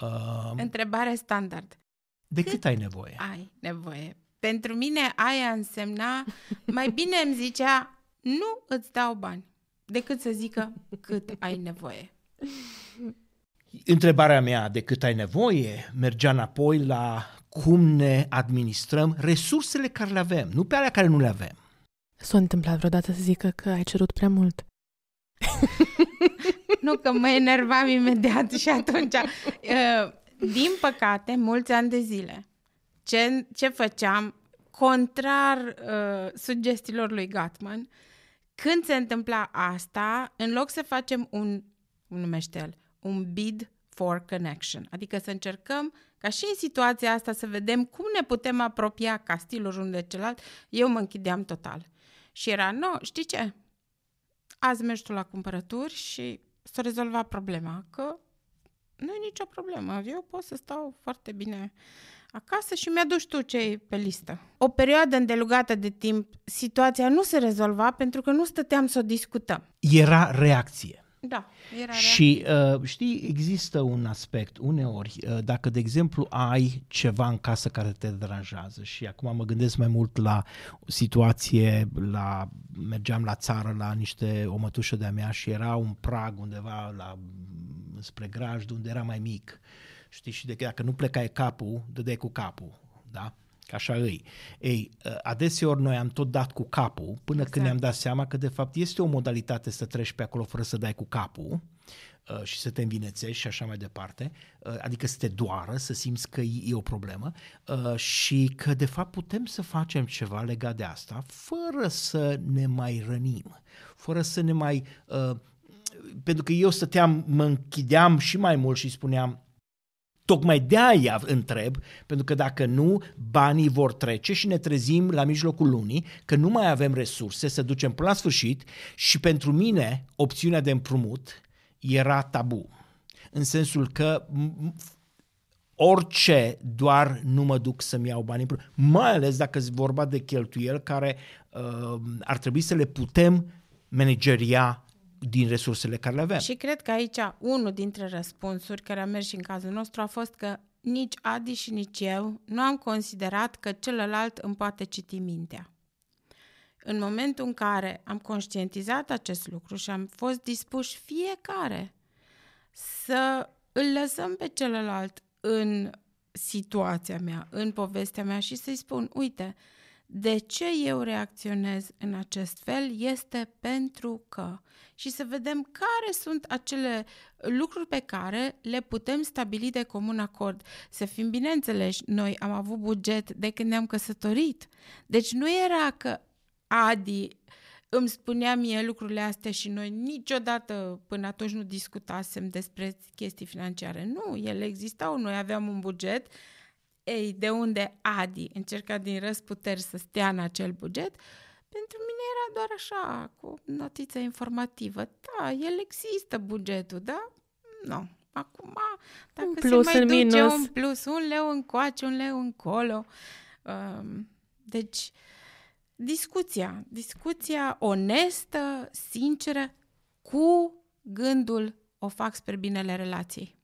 Speaker 1: Uh,
Speaker 2: Întrebare standard.
Speaker 1: de cât ai nevoie?
Speaker 2: Ai nevoie. Pentru mine aia însemna, mai bine îmi zicea, nu îți dau bani, decât să zică cât ai nevoie.
Speaker 1: Întrebarea mea de cât ai nevoie mergea înapoi la cum ne administrăm resursele care le avem, nu pe alea care nu le avem.
Speaker 3: S-a întâmplat vreodată să zică că ai cerut prea mult?
Speaker 2: Nu că mă enervam imediat și atunci. uh, Din păcate, mulți ani de zile, ce, ce făceam, contrar uh, sugestiilor lui Gatman, când se întâmpla asta, în loc să facem un, cum numește el, un bid for connection, adică să încercăm ca și în situația asta să vedem cum ne putem apropia ca stilul unul de celălalt, eu mă închideam total. Și era, nu, știi ce? Azi mergi tu la cumpărături și să rezolva problema, că nu e nicio problemă. Eu pot să stau foarte bine acasă și mi-aduci tu ce e pe listă. O perioadă îndelugată de timp, situația nu se rezolva pentru că nu stăteam să o discutăm.
Speaker 1: Era reacție.
Speaker 2: Da, era
Speaker 1: Și uh, știi, există un aspect uneori, uh, dacă de exemplu ai ceva în casă care te deranjează și acum mă gândesc mai mult la o situație, la, mergeam la țară la niște o mătușă de-a mea și era un prag undeva la, spre grajd unde era mai mic. Știi, și de, dacă nu plecai capul, dădeai cu capul, da? Că așa îi. Ei, adeseori noi am tot dat cu capul până exact. când ne-am dat seama că de fapt este o modalitate să treci pe acolo fără să dai cu capul uh, și să te învinețești și așa mai departe, uh, adică să te doară, să simți că e o problemă uh, și că de fapt putem să facem ceva legat de asta fără să ne mai rănim, fără să ne mai... Pentru că eu stăteam, mă închideam și mai mult și spuneam, Tocmai de aia întreb, pentru că dacă nu, banii vor trece și ne trezim la mijlocul lunii că nu mai avem resurse să ducem până la sfârșit și pentru mine opțiunea de împrumut era tabu. În sensul că orice, doar nu mă duc să-mi iau banii, mai ales dacă e vorba de cheltuieli care uh, ar trebui să le putem manageria din resursele care le avem.
Speaker 2: Și cred că aici unul dintre răspunsuri care a mers și în cazul nostru a fost că nici Adi și nici eu nu am considerat că celălalt îmi poate citi mintea. În momentul în care am conștientizat acest lucru și am fost dispuși fiecare să îl lăsăm pe celălalt în situația mea, în povestea mea și să-i spun, uite, de ce eu reacționez în acest fel este pentru că și să vedem care sunt acele lucruri pe care le putem stabili de comun acord. Să fim bineînțeleși, noi am avut buget de când ne-am căsătorit. Deci nu era că Adi îmi spunea mie lucrurile astea și noi niciodată până atunci nu discutasem despre chestii financiare. Nu, ele existau, noi aveam un buget ei, de unde Adi încerca din răsputeri să stea în acel buget, pentru mine era doar așa, cu notiță informativă. Da, el există bugetul, da? Nu. Acum, dacă un plus, se mai duce minus. un plus, un leu încoace, un leu încolo. Um, deci, discuția, discuția onestă, sinceră, cu gândul o fac spre binele relației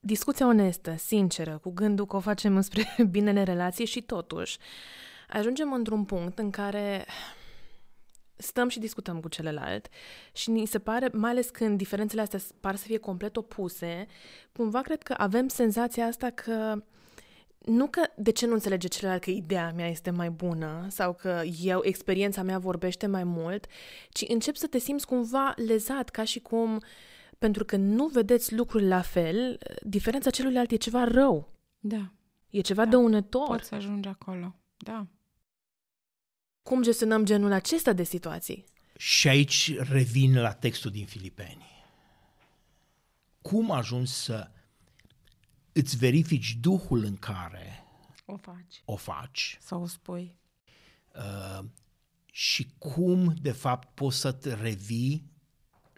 Speaker 3: discuția onestă, sinceră, cu gândul că o facem spre binele relației și totuși ajungem într-un punct în care stăm și discutăm cu celălalt și ni se pare, mai ales când diferențele astea par să fie complet opuse, cumva cred că avem senzația asta că nu că de ce nu înțelege celălalt că ideea mea este mai bună sau că eu, experiența mea vorbește mai mult, ci încep să te simți cumva lezat, ca și cum uh, pentru că nu vedeți lucrurile la fel, diferența celuilalt e ceva rău.
Speaker 2: Da.
Speaker 3: E ceva da. dăunător.
Speaker 2: Poți să ajungi acolo, da.
Speaker 3: Cum gestionăm genul acesta de situații?
Speaker 1: Și aici revin la textul din Filipeni. Cum ajungi să îți verifici duhul în care
Speaker 2: o faci,
Speaker 1: o faci
Speaker 2: sau o spui
Speaker 1: uh, și cum, de fapt, poți să te revii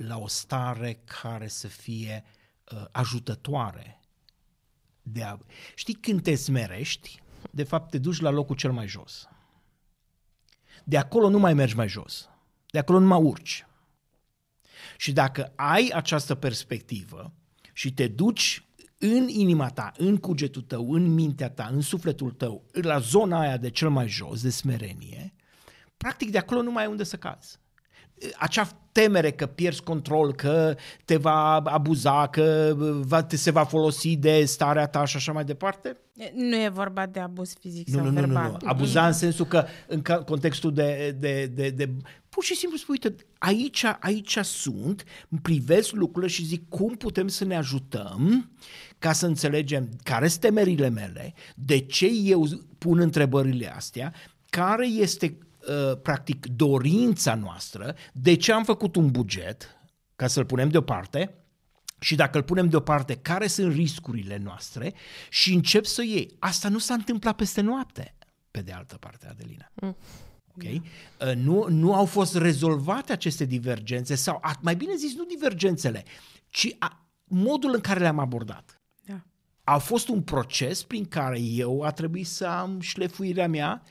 Speaker 1: la o stare care să fie uh, ajutătoare. De a... Știi, când te smerești, de fapt te duci la locul cel mai jos. De acolo nu mai mergi mai jos. De acolo nu mai urci. Și dacă ai această perspectivă și te duci în inima ta, în cugetul tău, în mintea ta, în sufletul tău, la zona aia de cel mai jos, de smerenie, practic de acolo nu mai ai unde să cazi acea temere că pierzi control, că te va abuza, că va, te se va folosi de starea ta și așa mai departe?
Speaker 2: Nu e vorba de abuz fizic
Speaker 1: nu,
Speaker 2: sau
Speaker 1: nu,
Speaker 2: verbal.
Speaker 1: Nu, nu, Abuza în sensul că în contextul de, de, de, de pur și simplu spui, uite, aici, aici sunt, privesc lucrurile și zic cum putem să ne ajutăm ca să înțelegem care sunt temerile mele, de ce eu pun întrebările astea, care este uh, practic dorința noastră, de ce am făcut un buget ca să-l punem deoparte și dacă îl punem deoparte, care sunt riscurile noastre și încep să iei. Asta nu s-a întâmplat peste noapte, pe de altă parte, Adelina. Mm. Okay? Uh, nu, nu au fost rezolvate aceste divergențe sau, mai bine zis, nu divergențele, ci a, modul în care le-am abordat. Da. A fost un proces prin care eu a trebuit să am șlefuirea mea, uh,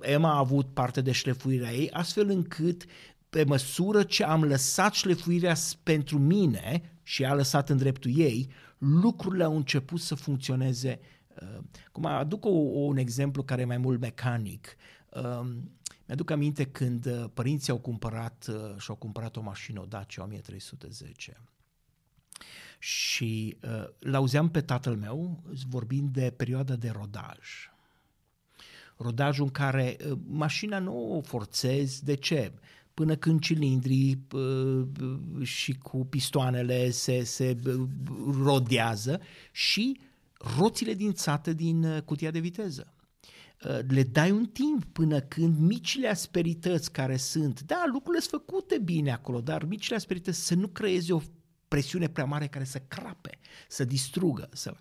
Speaker 1: Emma a avut parte de șlefuirea ei, astfel încât pe măsură ce am lăsat șlefuirea pentru mine și a lăsat în dreptul ei, lucrurile au început să funcționeze. Uh, cum aduc o, un exemplu care e mai mult mecanic. Um, mi-aduc aminte când uh, părinții au cumpărat uh, și-au cumpărat o mașină, o Dacia 1310. Și uh, l-auzeam pe tatăl meu vorbind de perioada de rodaj. Rodajul în care uh, mașina nu o forțezi, de ce? Până când cilindrii uh, și cu pistoanele se, se uh, rodează și roțile dințate din uh, cutia de viteză. Uh, le dai un timp până când micile asperități care sunt, da, lucrurile sunt făcute bine acolo, dar micile asperități să nu creeze o presiune prea mare care să crape, să distrugă. Să...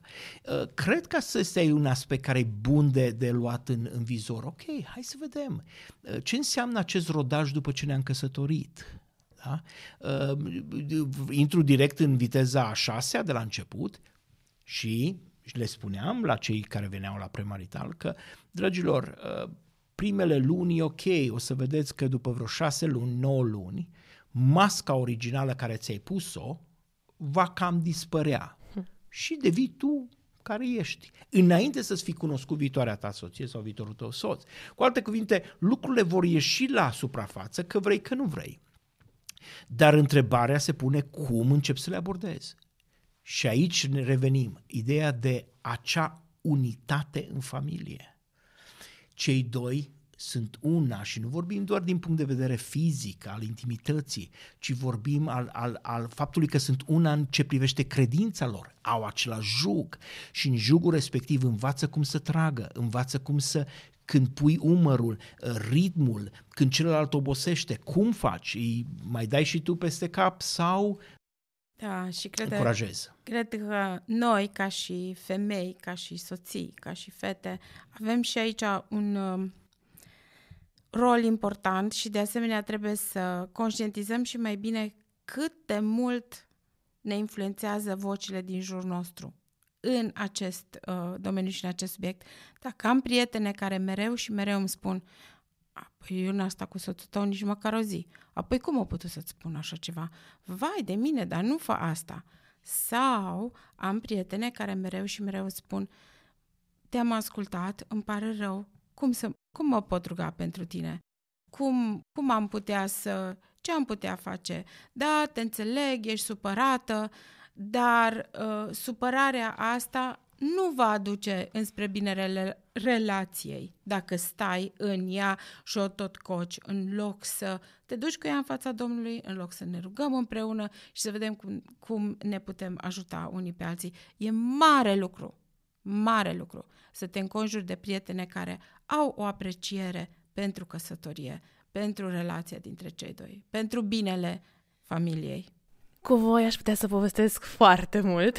Speaker 1: Uh, cred că asta este un aspect care e bun de, de luat în, în vizor. Ok, hai să vedem. Uh, ce înseamnă acest rodaj după ce ne-am căsătorit? Da? intru direct în viteza a șasea de la început și și le spuneam la cei care veneau la premarital că, dragilor, uh, primele luni ok, o să vedeți că după vreo șase luni, nouă luni, masca originală care ți-ai pus-o va cam dispărea hm. și devii tu care ești, înainte să-ți fi cunoscut viitoarea ta soție sau viitorul tău soț. Cu alte cuvinte, lucrurile vor ieși la suprafață, că vrei, că nu vrei. Dar întrebarea se pune cum începi să le abordezi. Și aici ne revenim, ideea de acea unitate în familie. Cei doi sunt una și nu vorbim doar din punct de vedere fizic, al intimității, ci vorbim al, al, al faptului că sunt una în ce privește credința lor, au același jug și în jugul respectiv învață cum să tragă, învață cum să, când pui umărul, ritmul, când celălalt obosește, cum faci? Îi mai dai și tu peste cap sau
Speaker 2: da, și cred,
Speaker 1: încurajez.
Speaker 2: cred că noi, ca și femei, ca și soții, ca și fete, avem și aici un um, rol important și de asemenea trebuie să conștientizăm și mai bine cât de mult ne influențează vocile din jurul nostru în acest uh, domeniu și în acest subiect. Dacă am prietene care mereu și mereu îmi spun Păi eu n-am stat cu soțul tău nici măcar o zi. Apoi cum o putut să-ți spun așa ceva? Vai de mine, dar nu fă asta. Sau am prietene care mereu și mereu spun te-am ascultat, îmi pare rău, cum, să, cum mă pot ruga pentru tine? Cum, cum am putea să... Ce am putea face? Da, te înțeleg, ești supărată, dar uh, supărarea asta nu va aduce înspre binele relației dacă stai în ea și o tot coci, în loc să te duci cu ea în fața Domnului, în loc să ne rugăm împreună și să vedem cum, cum ne putem ajuta unii pe alții. E mare lucru, mare lucru să te înconjuri de prietene care au o apreciere pentru căsătorie, pentru relația dintre cei doi, pentru binele familiei.
Speaker 3: Cu voi aș putea să povestesc foarte mult.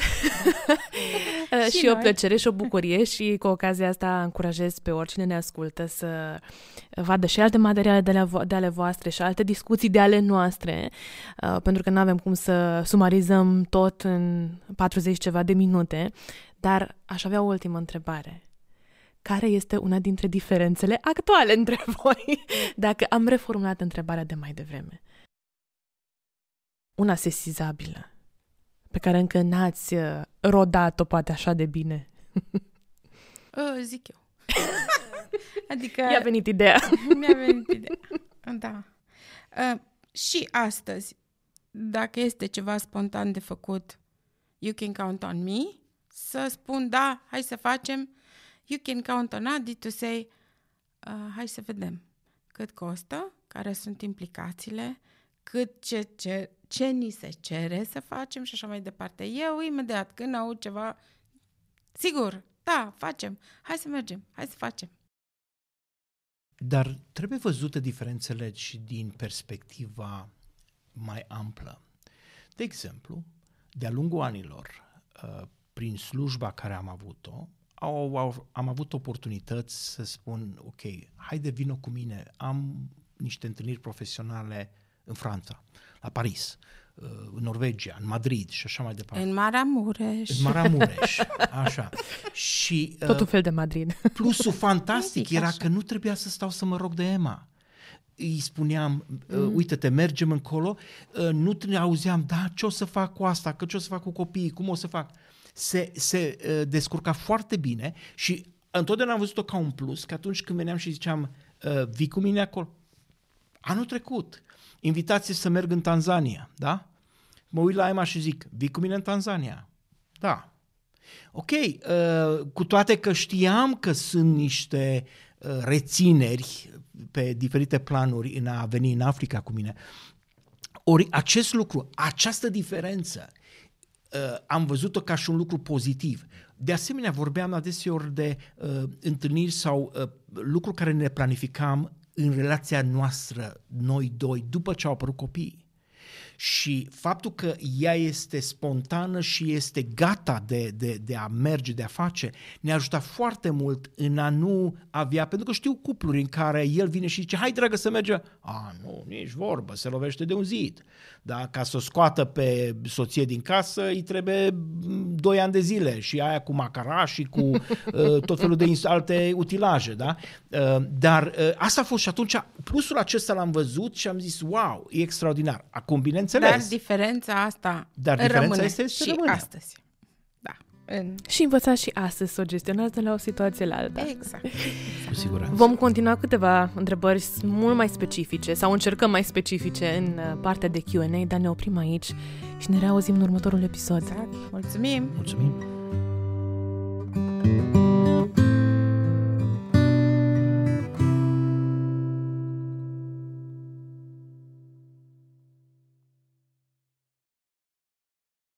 Speaker 3: și, și o plăcere și o bucurie și cu ocazia asta încurajez pe oricine ne ascultă să vadă și alte materiale de, ale, de ale voastre și alte discuții de ale noastre, uh, pentru că nu avem cum să sumarizăm tot în 40 ceva de minute, dar aș avea o ultimă întrebare. Care este una dintre diferențele actuale între voi, dacă am reformulat întrebarea de mai devreme? una sesizabilă, pe care încă n-ați uh, rodat-o poate așa de bine?
Speaker 2: uh, zic eu. adică...
Speaker 3: Mi-a venit ideea.
Speaker 2: Mi-a venit ideea, da. Uh, și astăzi, dacă este ceva spontan de făcut, you can count on me, să spun da, hai să facem, you can count on Adi to say, uh, hai să vedem cât costă, care sunt implicațiile, cât ce, ce, ce ni se cere să facem și așa mai departe. Eu, imediat, când aud ceva, sigur, da, facem, hai să mergem, hai să facem.
Speaker 1: Dar trebuie văzute diferențele și din perspectiva mai amplă. De exemplu, de-a lungul anilor, uh, prin slujba care am avut-o, au, au, am avut oportunități să spun, ok, haide vină cu mine, am niște întâlniri profesionale în Franța, la Paris, uh, în Norvegia, în Madrid și așa mai departe.
Speaker 2: În Maramureș.
Speaker 1: În Maramureș, așa. Și,
Speaker 3: Tot un fel de Madrid.
Speaker 1: Plusul fantastic era că nu trebuia să stau să mă rog de Emma îi spuneam, mm. uite-te, mergem încolo, nu te auzeam, da, ce o să fac cu asta, că ce o să fac cu copiii, cum o să fac. Se, se descurca foarte bine și întotdeauna am văzut-o ca un plus, că atunci când veneam și ziceam, vii cu mine acolo, anul trecut, invitație să merg în Tanzania, da? Mă uit la Emma și zic, vii cu mine în Tanzania? Da. Ok, uh, cu toate că știam că sunt niște uh, rețineri pe diferite planuri în a veni în Africa cu mine. Ori acest lucru, această diferență, uh, am văzut-o ca și un lucru pozitiv. De asemenea, vorbeam adeseori de uh, întâlniri sau uh, lucruri care ne planificam în relația noastră, noi doi, după ce au apărut copiii. Și faptul că ea este spontană și este gata de, de, de a merge, de a face, ne ajută foarte mult în a nu avea, pentru că știu cupluri în care el vine și zice, hai dragă să mergem. A, nu, nici vorbă, se lovește de un zid. Da? Ca să o scoată pe soție din casă, îi trebuie doi ani de zile și aia cu macaraș și cu uh, tot felul de alte utilaje. Da? Uh, dar uh, asta a fost și atunci, plusul acesta l-am văzut și am zis, wow, e extraordinar. Acum, bineînțeles.
Speaker 2: Dar diferența asta
Speaker 1: Dar diferența
Speaker 2: rămâne
Speaker 1: este să
Speaker 2: și
Speaker 1: rămână.
Speaker 2: astăzi. Da. În...
Speaker 3: Și învățați și astăzi să o gestionați de la o situație la alta.
Speaker 2: Exact.
Speaker 1: Cu siguranță.
Speaker 3: Vom continua câteva întrebări mult mai specifice sau încercăm mai specifice în uh, partea de Q&A, dar ne oprim aici și ne reauzim în următorul episod.
Speaker 2: exact. Mulțumim!
Speaker 1: Mulțumim!